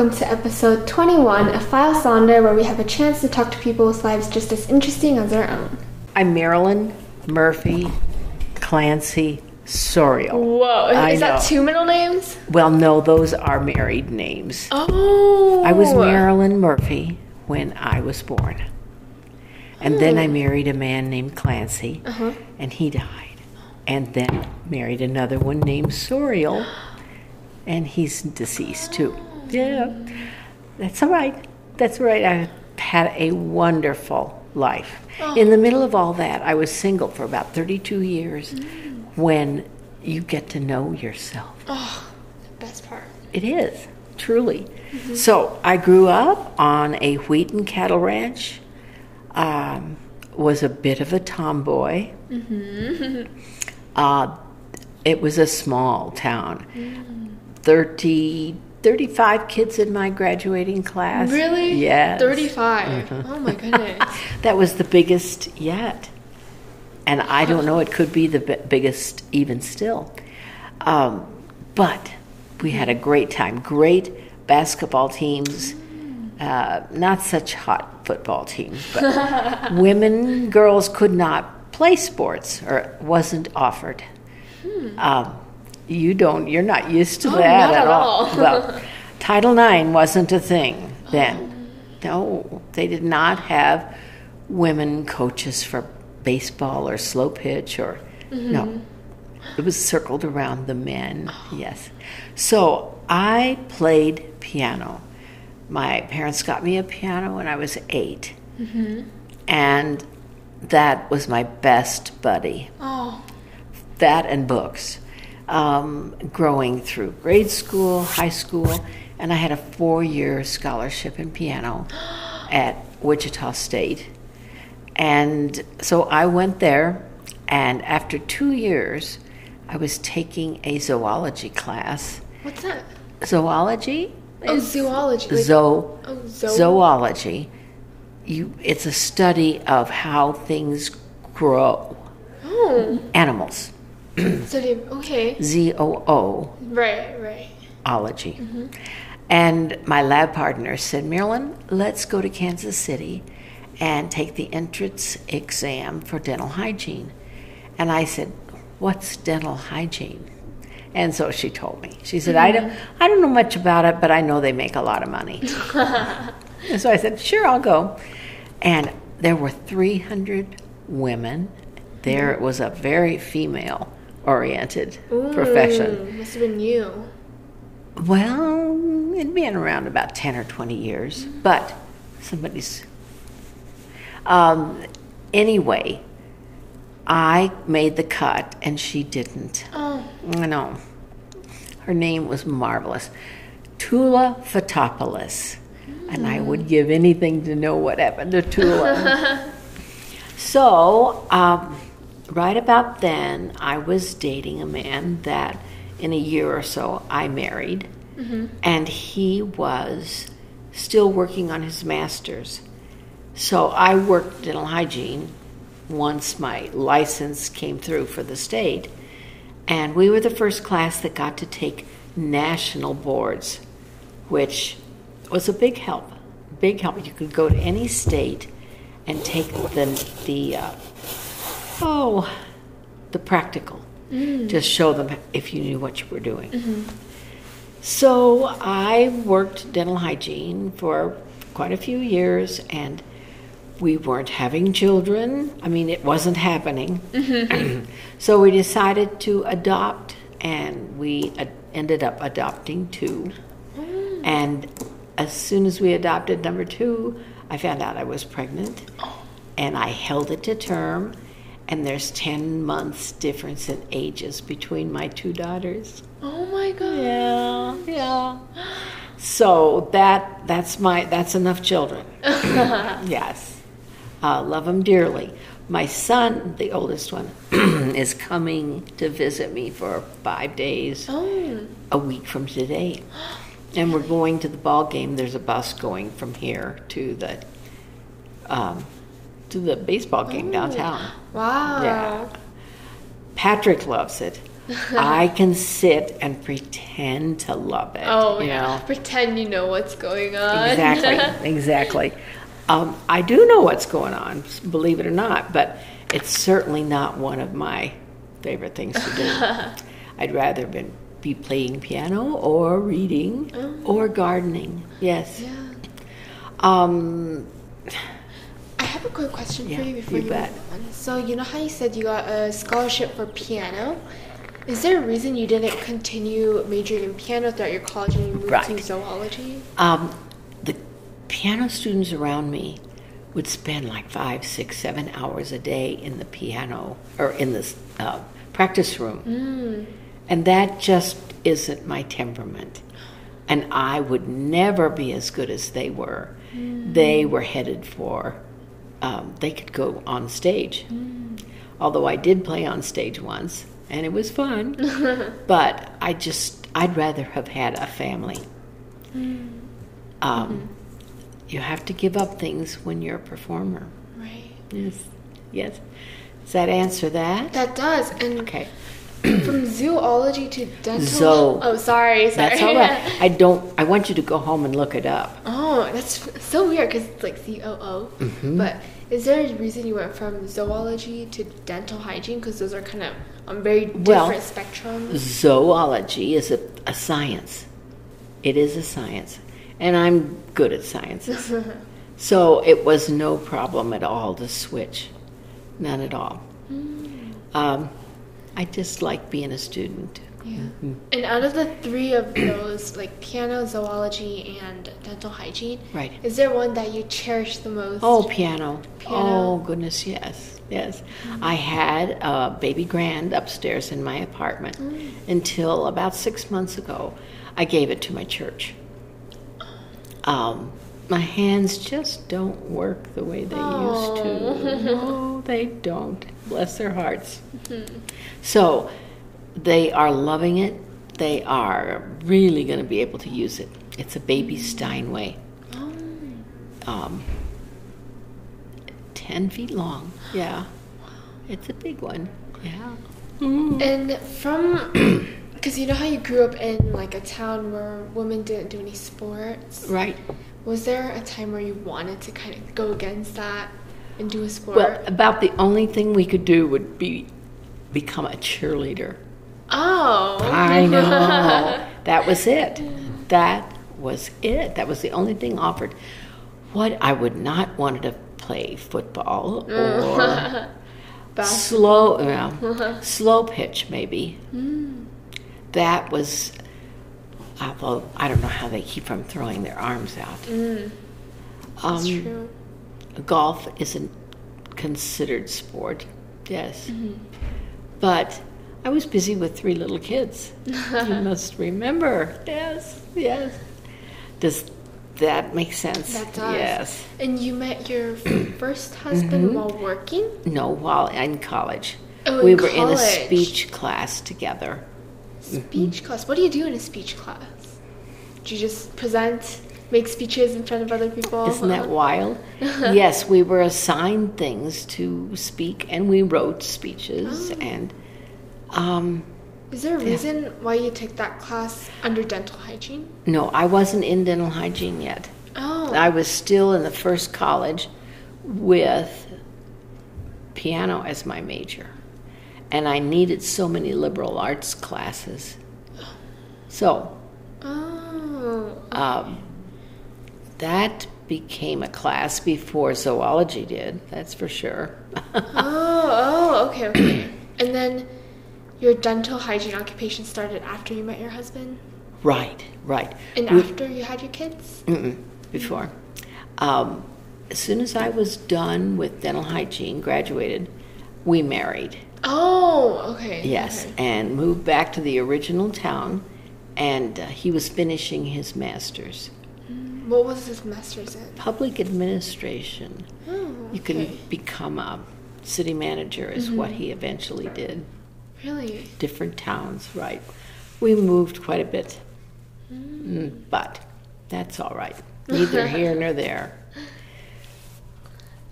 and welcome to episode 21 of File Sonder, where we have a chance to talk to people whose lives just as interesting as our own. I'm Marilyn Murphy Clancy Sauriol. Whoa, I is that know. two middle names? Well, no, those are married names. Oh. I was Marilyn Murphy when I was born. And then I married a man named Clancy, Uh-huh. and he died. And then married another one named Sauriol, and he's deceased too. Yeah, that's all right. That's all right. I had a wonderful life. In the middle of all that, I was single for about 32 years when you get to know yourself. Oh, the best part. It is, truly. So I grew up on a wheat and cattle ranch, um, was a bit of a tomboy. Uh, it was a small town. 30, 35 kids in my graduating class. Really? Yes. 35. Oh my goodness. That was the biggest yet. And I don't know, it could be the bi- biggest even still. Um, but we had a great time. Great basketball teams, uh, not such hot football teams, but women, girls could not play sports or wasn't offered. Um, you don't, you're not used to Oh, that not at at all. all. well, Title IX wasn't a thing oh. then. No, they did not have women coaches for baseball or slow pitch or no. Mm-hmm. It was circled around the men. Yes. So I played piano. My parents got me a piano when I was 8 mm-hmm. and that was my best buddy Oh, that and books. Um, growing through grade school, high school, and I had a four year scholarship in piano at Wichita State. And so I went there, and after two years, I was taking a zoology class. what's that? Zoology? Oh, zoology. Like, Zo- oh, zo- zoology. You, it's a study of how things grow. Oh, Animals. Okay. Z O O Right, right. ology. Mm-hmm. And my lab partner said, Marilyn, let's go to Kansas City and take the entrance exam for dental hygiene. And I said, What's dental hygiene? And so she told me. She said, I, don't, mm-hmm. I don't know much about it, but I know they make a lot of money. and so I said, Sure, I'll go. And there were 300 women. There it was a very female oriented profession. Must have been you. Well, it'd been around about 10 or 20 years, but somebody's. Um, anyway, I made the cut and she didn't. Oh, I know. Her name was marvelous. Tula Fatopoulos. And I would give anything to know what happened to Tula. so, um, right about then, I was dating a man that in a year or so I married. And he was still working on his master's. So I worked dental hygiene once my license came through for the state. And we were the first class that got to take national boards, which was a big help. Big help. You could go to any state and take the, the uh, oh, the practical. Just show them if you knew what you were doing. So I worked dental hygiene for quite a few years, and we weren't having children. I mean, it wasn't happening. so we decided to adopt, and we uh, ended up adopting two. And as soon as we adopted number two, I found out I was pregnant, and I held it to term. And there's 10 months difference in ages between my two daughters. oh my god. Yeah, yeah. So that that's my that's enough children. yes, uh, love them dearly. My son, the oldest one, is coming to visit me for five days Oh, a week from today, and we're going to the ball game. There's a bus going from here to the um, to the baseball game downtown. wow. Yeah. Patrick loves it. I can sit and pretend to love it. Oh you yeah. know? Pretend you know what's going on. Exactly, exactly. Um, I do know what's going on, believe it or not, but it's certainly not one of my favorite things to do. I'd rather been, be playing piano or reading or gardening. Yes. Oh. yeah. Um, have a quick question Yeah, for you before you you, bet. move on. So you know how you said you got a scholarship for piano? Is there a reason you didn't continue majoring in piano throughout your college and you moved to zoology? um, the piano students around me would spend like five, six, seven hours a day in the piano or in the uh, practice room. And that just isn't my temperament. And I would never be as good as they were. They were headed for, um, they could go on stage. Although I did play on stage once, and it was fun. but I just, I'd rather have had a family. Um, You have to give up things when you're a performer. Right. Yes. Yes. Does that answer that? That does. And Okay. from zoology to dental. Zo. Oh, sorry. Sorry. That's all right. I don't. I want you to go home and look it up. Oh, that's so weird because it's like C O O. Mm-hmm. But is there a reason you went from zoology to dental hygiene? Because those are kind of on very different Well, spectrums. Zoology is a, a science. It is a science, and I'm good at sciences. so it was no problem at all to switch, none at all. Um, I just like being a student. Yeah. Mm-hmm. And out of the three of those, like piano, zoology, and dental hygiene, Right. is there one that you cherish the most? Oh, piano. Piano. Oh, goodness, yes, yes. I had a baby grand upstairs in my apartment until about six months ago. I gave it to my church. Um, my hands just don't work the way they used to. No, they don't. Bless their hearts. So they are loving it. They are really going to be able to use it. It's a baby Steinway Oh. um, 10 feet long. Yeah. It's a big one. Yeah. And from, because you know how you grew up in like a town where women didn't do any sports. Right. Was there a time where you wanted to kind of go against that and do a sport? Well, about the only thing we could do would be become a cheerleader. oh. I know. that was it. That was it. That was the only thing offered. What I would not want to play football or slow, well, slow pitch maybe. Hmm. That was, although I don't know how they keep from throwing their arms out. Mm. That's Um, true. Golf isn't considered sport, yes. But I was busy with three little kids. you must remember. Yes, yes. Does that make sense? That does. Yes. And you met your first husband mm-hmm. while working? No, while in college. Oh, we in were in a speech class together. Speech mm-hmm. class. What do you do in a speech class? Do you just present, make speeches in front of other people? Isn't that wild? yes, we were assigned things to speak, and we wrote speeches. Oh. And um, Is there a reason why you took that class under dental hygiene? no, I wasn't in dental hygiene yet. Oh. I was still in the first college with piano as my major, and I needed so many liberal arts classes. So Oh. um, that became a class before zoology did. That's for sure. oh, oh, okay, okay. and then your dental hygiene occupation started after you met your husband? right, right. And We- after you had your kids? Before. Um, as soon as I was done with dental hygiene, graduated, we married. Oh, okay. Yes, okay. and moved back to the original town, and uh, he was finishing his master's. What was his master's in? Public administration. Oh, You can. Mm-hmm. become a city manager, is what he eventually did. Really? Different towns, right? We moved quite a bit, Mm, but that's all right. Neither here nor there.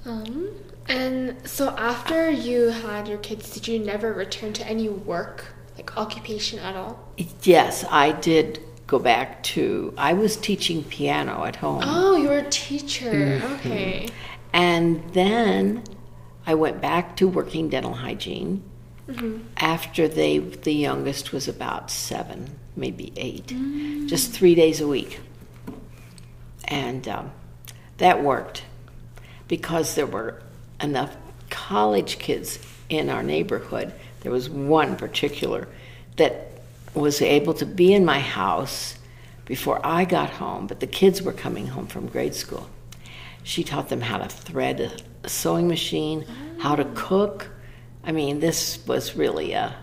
Um, and so after you had your kids, did you never return to any work like occupation at all? Yes, I did go back to, I was teaching piano at home. Oh, you were a teacher. Mm-hmm. Okay. And then I went back to working dental hygiene after they, the youngest was about seven, maybe eight, just three days a week. And um, that worked because there were enough college kids in our neighborhood. There was one particular that was able to be in my house before I got home, but the kids were coming home from grade school. She taught them how to thread a, sewing machine, how to cook. I mean, this was really a,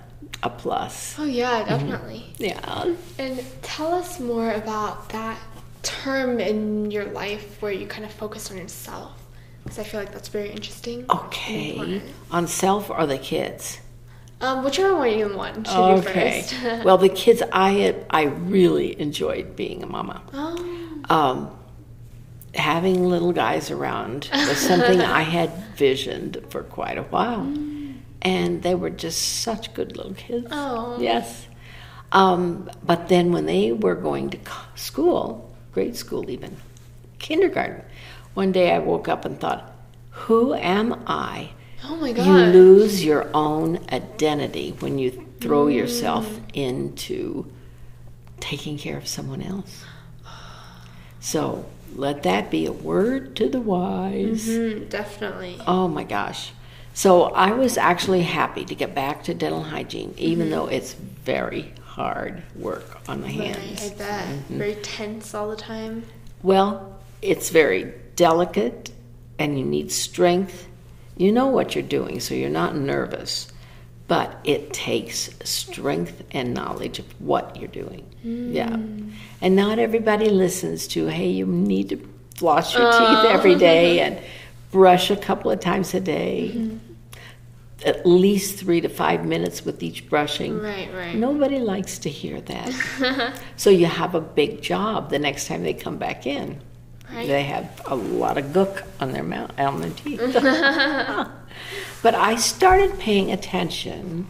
a plus. Oh yeah, mm-hmm. definitely. Yeah. And tell us more about that term in your life where you kind of focus on yourself, because I feel like that's very interesting. Okay. On self or the kids? Um, whichever one you want to Okay. do first. well, the kids, I had, I really enjoyed being a mama. oh, Um, having little guys around was something I had visioned for quite a while, and they were just such good little kids. Oh. Yes. Um, but then when they were going to school, grade school even, kindergarten, one day I woke up and thought, "Who am I?" Oh my god. You lose your own identity when you throw yourself into taking care of someone else. So let that be a word to the wise. Mm, definitely. Oh my gosh. So I was actually happy to get back to dental hygiene, even though it's very hard work on the Right, hands. I bet. Mm-hmm. Very tense all the time. Well, it's very delicate and you need strength. You know what you're doing, so you're not nervous. But it takes strength and knowledge of what you're doing. Mm. Yeah. And not everybody listens to, hey, you need to floss your oh. teeth every day and brush a couple of times a day. Mm-hmm. At least three to five minutes with each brushing. Right, right. Nobody likes to hear that. so you have a big job the next time they come back in. Right. They have a lot of gook on their mouth, on their teeth. but I started paying attention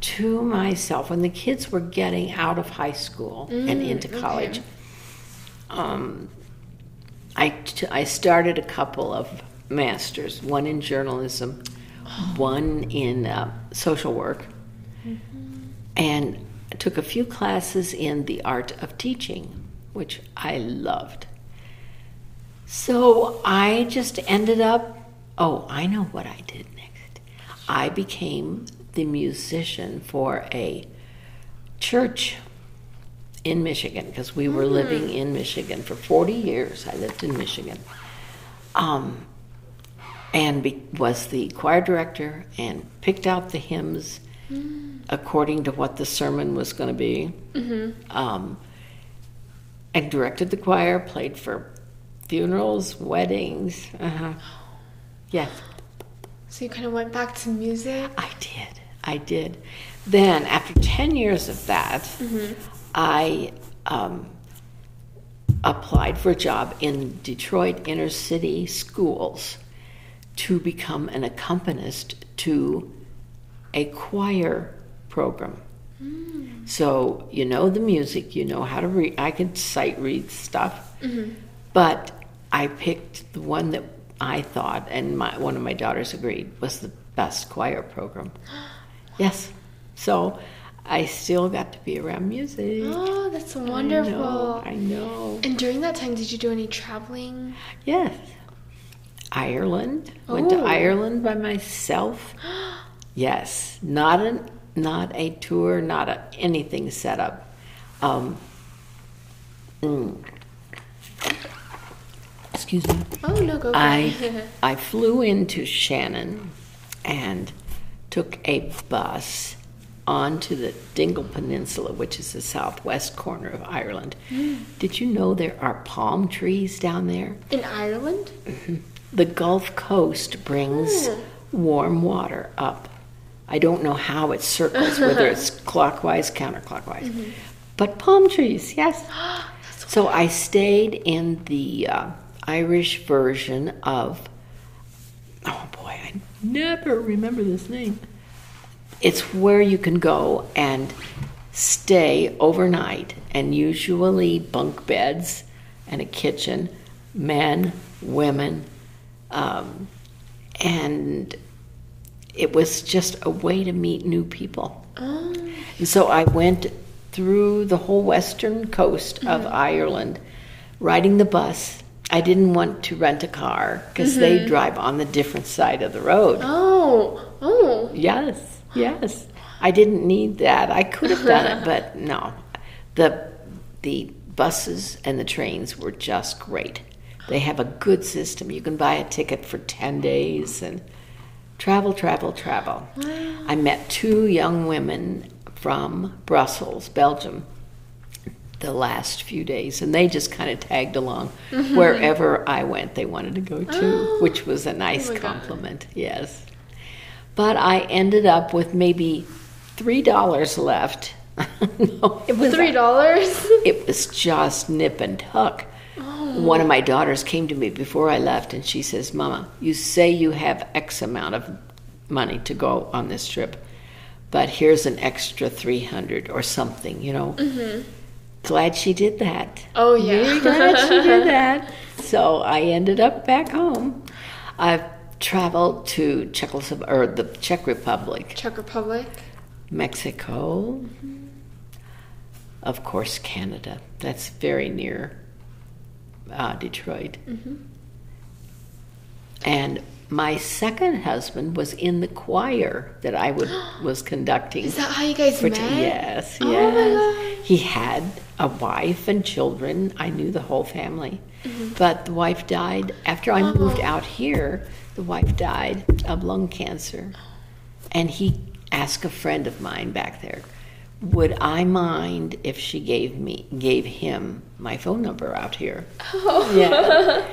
to myself when the kids were getting out of high school and into college. Um, I, t- I started a couple of masters, one in journalism, one in uh, social work, and I took a few classes in the art of teaching, which I loved. So I just ended up, oh, I know what I did next. I became the musician for a church in Michigan because we were living in Michigan for 40 years. I lived in Michigan. Um, and be, was the choir director and picked out the hymns according to what the sermon was going to be. Um, and directed the choir, played for funerals, weddings. Uh-huh. Yes, So you kind of went back to music. I did. I did. Then, after 10 years of that, I um, applied for a job in Detroit inner city schools to become an accompanist to a choir program. So you know the music, you know how to read. I can sight read stuff, but I picked the one that I thought, and my, one of my daughters agreed, was the best choir program. Yes, so I still got to be around music. Oh, that's I wonderful. know, I know. And during that time, did you do any traveling? Yes. Ireland. Went to. Ireland by myself. Yes, not an not a tour, not a, anything set up. Um, mm. Excuse me. Oh no, go I. I flew into Shannon and took a bus onto the Dingle Peninsula, which is the southwest corner of Ireland. Mm. Did you know there are palm trees down there? In Ireland? Mm-hmm. The Gulf Coast brings oh. warm water up. I don't know how it circles, whether it's clockwise, counterclockwise. Mm-hmm. But palm trees, yes. So I stayed in the uh, Irish version of, oh boy, I never remember this name. it's where you can go and stay overnight, and usually bunk beds and a kitchen, men, women, um, and it was just a way to meet new people. Oh. And so I went through the whole western coast of Ireland, riding the bus. I didn't want to rent a car because they mm-hmm. drive on the different side of the road. Oh. Oh. Yes, yes. I didn't need that. I could have done it, but no. The the buses and the trains were just great. They have a good system. You can buy a ticket for 10 days and travel, travel, travel. I met two young women from Brussels, Belgium, the last few days, and they just kind of tagged along mm-hmm. wherever I went. They wanted to go too, oh. which was a nice Oh my God. compliment. Yes, but I ended up with maybe three dollars left. no, it was Three dollars. it was just nip and tuck. Oh. One of my daughters came to me before I left and she says, Mama, you say you have X amount of money to go on this trip, but here's an extra 300 or something, you know. Mm-hmm. Glad she did that. Oh yeah. Really glad she did that. So I ended up back home. I've traveled to Czechoslovakia, or the Czech Republic, Czech Republic. Mexico, of course, Canada. That's very near uh, Detroit. And my second husband was in the choir that I would, was conducting. Is that how you guys met? t- yes, Oh my yes. gosh. He had a wife and children. I knew the whole family. Mm-hmm. But the wife died after I moved out here. The wife died of lung cancer. And he asked a friend of mine back there, would I mind if she gave me gave him my phone number out here? Oh. Yeah.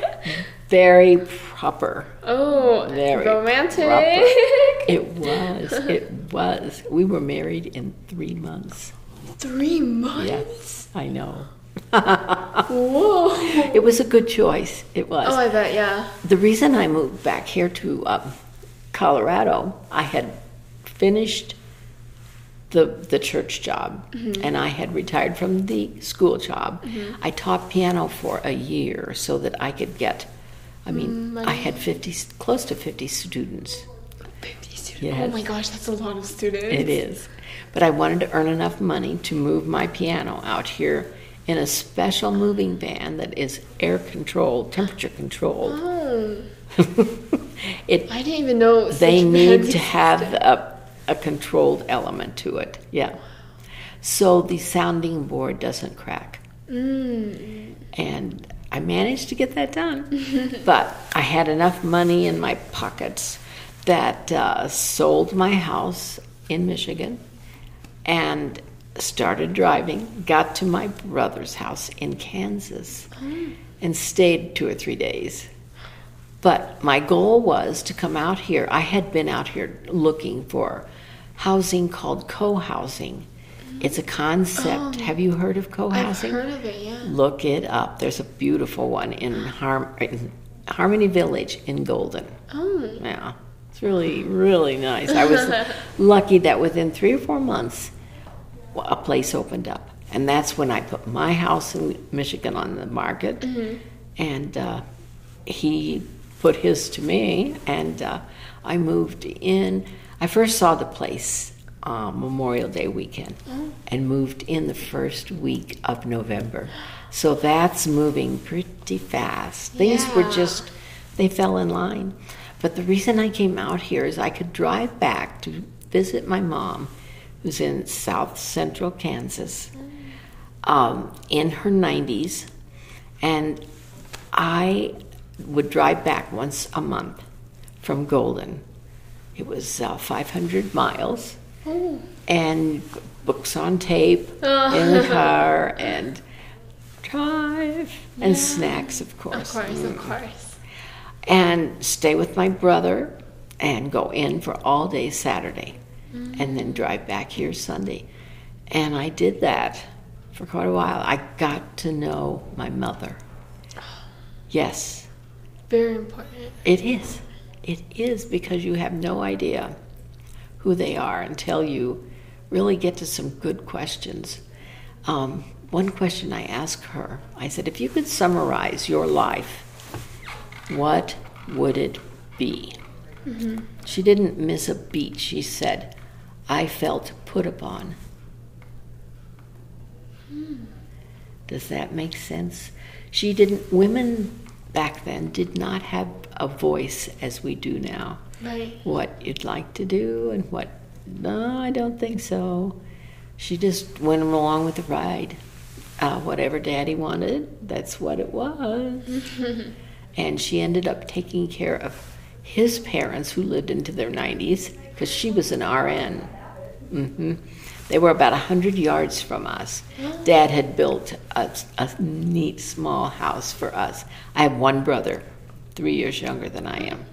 Very proper. Oh. Very romantic. proper. It was. It was. We were married in three months. Three months. Yes, I know. Whoa. It was a good choice. It was. Oh, I bet. Yeah. the reason I moved back here to um, Colorado, I had finished the the church job, mm-hmm. and I had retired from the school job. Mm-hmm. I taught piano for a year so that I could get. I mean, mm, I had fifty, close to fifty students. Fifty students. Yes. Oh my gosh, that's a lot of students. It is. But I wanted to earn enough money to move my piano out here in a special moving van that is air controlled, temperature controlled. Oh. it I didn't even know. they need to have a, a controlled element to it. Yeah. So the sounding board doesn't crack. Mm. And I managed to get that done. but I had enough money in my pockets that uh, sold my house in Michigan and started driving, got to my brother's house in Kansas, oh. and stayed two or three days. But my goal was to come out here. I had been out here looking for housing called co housing. It's a concept. Oh. Have you heard of co-housing? I've heard of it. Yeah. Look it up. There's a beautiful one in, Har- in Harmony Village in Golden. Oh. Yeah, it's really, really nice. I was lucky that within three or four months, a place opened up. And that's when I put my house in Michigan on the market. And uh, he put his to me, and uh, I moved in. I first saw the place uh, Memorial Day weekend and moved in the first week of November. So that's moving pretty fast. Things were just, they fell in line. But the reason I came out here is I could drive back to visit my mom, who's in south central Kansas, um, in her 90s. And I would drive back once a month from Golden. It was uh, 500 miles Oh. and books on tape in the car and drive and snacks, of course. Of course. course. Of course. And stay with my brother and go in for all day Saturday and then drive back here Sunday. And I did that for quite a while. I got to know my mother. Yes, Very important. it is. It is because you have no idea who they are until you really get to some good questions. Um, one question I asked her I said, if you could summarize your life, what would it be? Mm-hmm. She didn't miss a beat. She said, I felt put upon. Mm. Does that make sense? She didn't, women back then did not have a voice as we do now. Right. What you'd like to do and what, no, I don't think so. She just went along with the ride. Uh, whatever daddy wanted, that's what it was. and she ended up taking care of his parents who lived into their 90s because she was an RN. Mm-hmm. They were about 100 yards from us. Dad had built a, a, neat small house for us. I have one brother, three years younger than I am.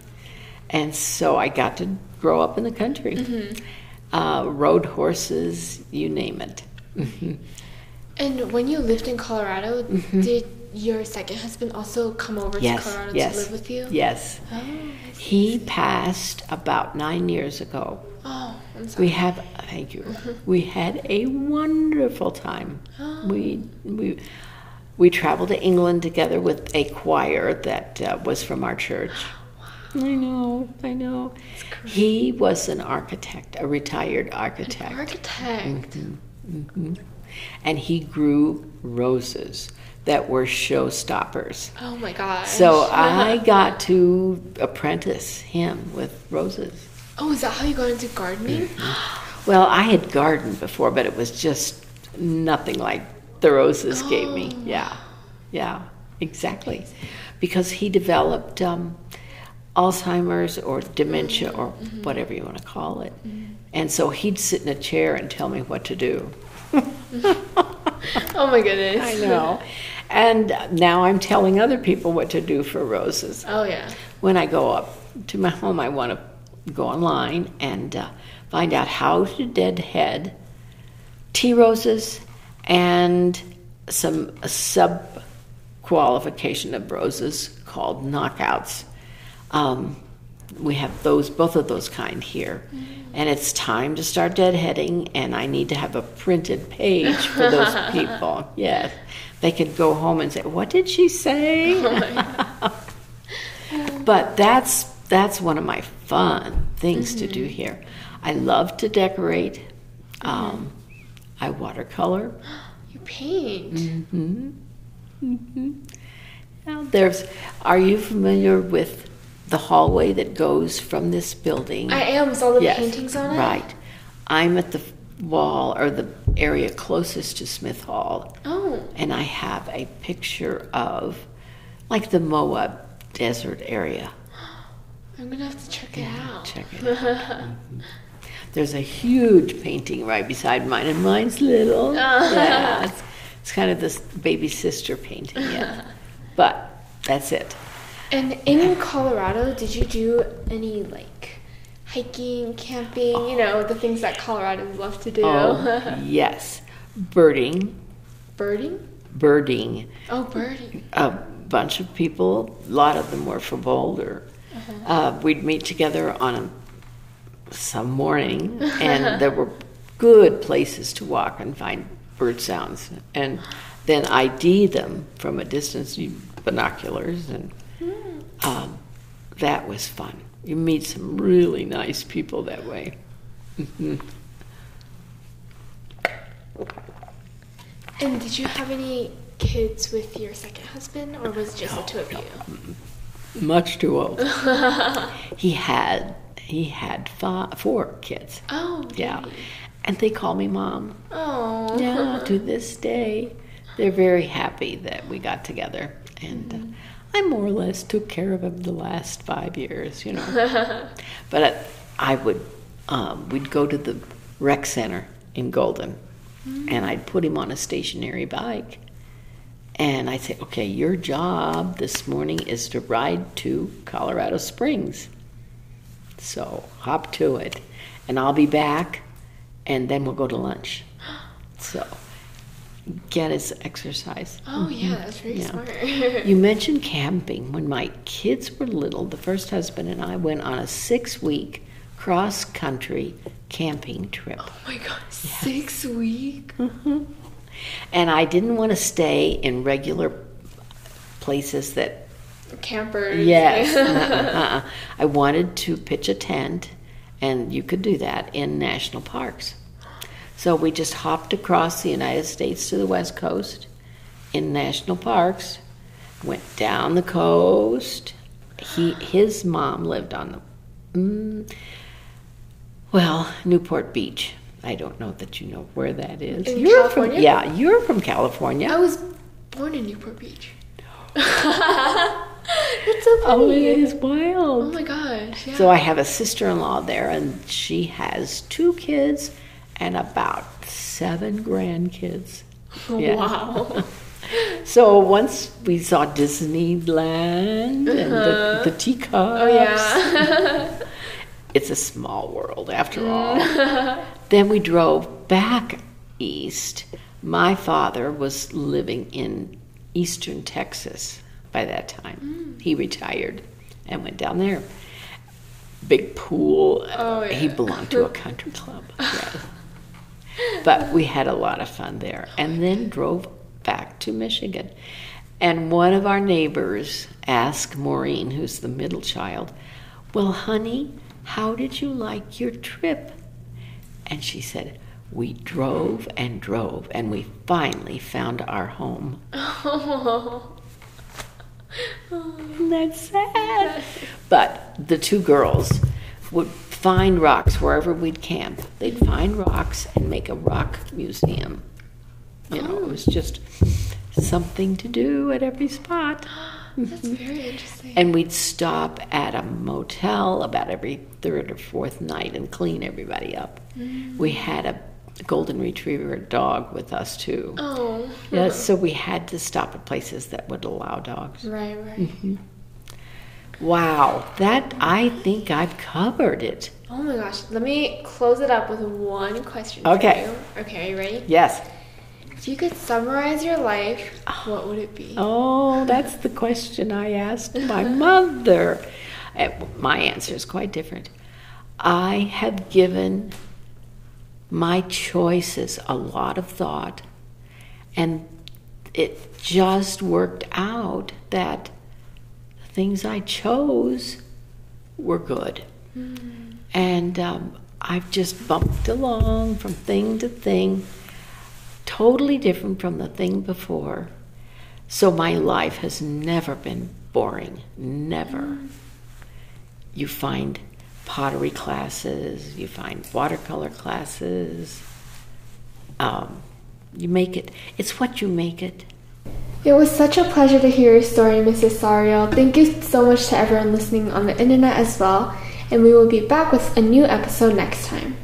And so I got to grow up in the country. Mm-hmm. Uh, rode horses, you name it. Mm-hmm. And when you lived in Colorado, mm-hmm. did your second husband also come over yes, to Colorado yes, to live with you? Yes. Oh, he passed about nine years ago. Oh, I'm sorry. We have, thank you. We had a wonderful time. Oh. We we we traveled to England together with a choir that uh, was from our church. Wow. I know, I know. He was an architect, a retired architect. An architect. Mm-hmm. Mm-hmm. And he grew roses that were showstoppers. Oh my gosh. So I got to apprentice him with roses. Oh, is that how you got into gardening? Well, I had gardened before, but it was just nothing like the roses oh. gave me. Oh. Yeah, yeah, exactly. Because he developed um, Alzheimer's or dementia or mm-hmm. whatever you want to call it. Mm-hmm. And so he'd sit in a chair and tell me what to do. oh my goodness. I know. And now I'm telling other people what to do for roses. Oh, yeah. When I go up to my home, I want to go online and uh, find out how to deadhead tea roses and some sub qualification of roses called knockouts. Um, we have those, both of those kind here. Mm-hmm. And it's time to start deadheading, and I need to have a printed page for those people. Yes they could go home and say, "What did she say?" Oh but that's that's one of my fun things mm-hmm. to do mm-hmm. here. I love to decorate. Um, I watercolor. You paint. Mm-hmm. Mm-hmm. Now there's. Are you familiar with the hallway that goes from this building? I am. With all the yes, paintings on it. Right. I'm at the wall or the area closest to Smith Hall. Oh. And I have a picture of like the Moab desert area. I'm gonna have to check it out. Check it out. mm-hmm. There's a huge painting right beside mine, and mine's little. Yeah, it's, it's, kind of this baby sister painting, yeah. but that's it. And in Colorado, did you do any like hiking, camping, you know, the things that Coloradans love to do. Oh, yes. Birding. Birding? Birding. Oh, birding. A bunch of people, a lot of them were from Boulder. Uh-huh. Uh, we'd meet together on a, some morning, and there were good places to walk and find bird sounds. And then ID them from a distance, binoculars, and. Um, that was fun you meet some really nice people that way. Mm-hmm. And did you have any kids with your second husband, or was it just no, the two of no. you? Much too old. he had he had five, four kids. Oh, yeah, and they call me mom. Oh, yeah. To this day, they're very happy that we got together, and. Mm-hmm. Uh, I more or less took care of him the last five years, you know. but I, I would, um, we'd go to the rec center in Golden, mm. and I'd put him on a stationary bike. And I'd say, okay, your job this morning is to ride to Colorado Springs. So hop to it. And I'll be back, and then we'll go to lunch. So get his exercise. Oh, yeah, mm-hmm. that's very yeah. smart. you mentioned camping. When my kids were little, the first husband and I went on a six week cross country camping trip. Oh my god, six week. And I didn't want to stay in regular places that, Campers. yes, uh-uh, uh-uh. I wanted to pitch a tent, and you could do that in national parks. So we just hopped across the United States to the West Coast in national parks, went down the coast. He, his mom lived on the, mm, well, Newport Beach. I don't know that you know where that is. In you're California? From, yeah, you're from California. I was born in Newport Beach. That's so Oh, it is wild. Oh my gosh. Yeah. So I have a sister-in-law there, and she has two kids and about seven grandkids. Oh, yeah. Wow. So once we saw Disneyland and the, uh-huh. the teacups. Oh yeah. It's a small world after mm. all. then we drove back east. My father was living in eastern Texas by that time. Mm. He retired and went down there. Big pool. Oh, He belonged to a country club. Yeah. But we had a lot of fun there. And then drove back to Michigan. And one of our neighbors asked Maureen, who's the middle child, Well, honey, how did you like your trip? And she said, We drove and drove, and we finally found our home. Oh. Isn't that sad? But the two girls would find rocks wherever we'd camp. They'd find rocks and make a rock museum. You know, it was just something to do at every spot. That's very interesting. And we'd stop at a motel about every third or fourth night and clean everybody up. Mm. We had a golden retriever dog with us too. oh. Yes, so we had to stop at places that would allow dogs. Right, right. Mm-hmm. Wow, that I think I've covered it. Oh my gosh. Let me close it up with one question. for Okay. you. Okay, are you ready? Yes. If you could summarize your life, what would it be? Oh, that's the question I asked my mother. Uh, My answer is quite different. I have given my choices a lot of thought, and it just worked out that the things I chose were good. And um, I've just bumped along from thing to thing, totally different from the thing before. So my life has never been boring, never. You find pottery classes, you find watercolor classes. Um, you make it, it's what you make it. It was such a pleasure to hear your story, Mrs. Sauriol. Thank you so much to everyone listening on the internet as well. And we will be back with a new episode next time.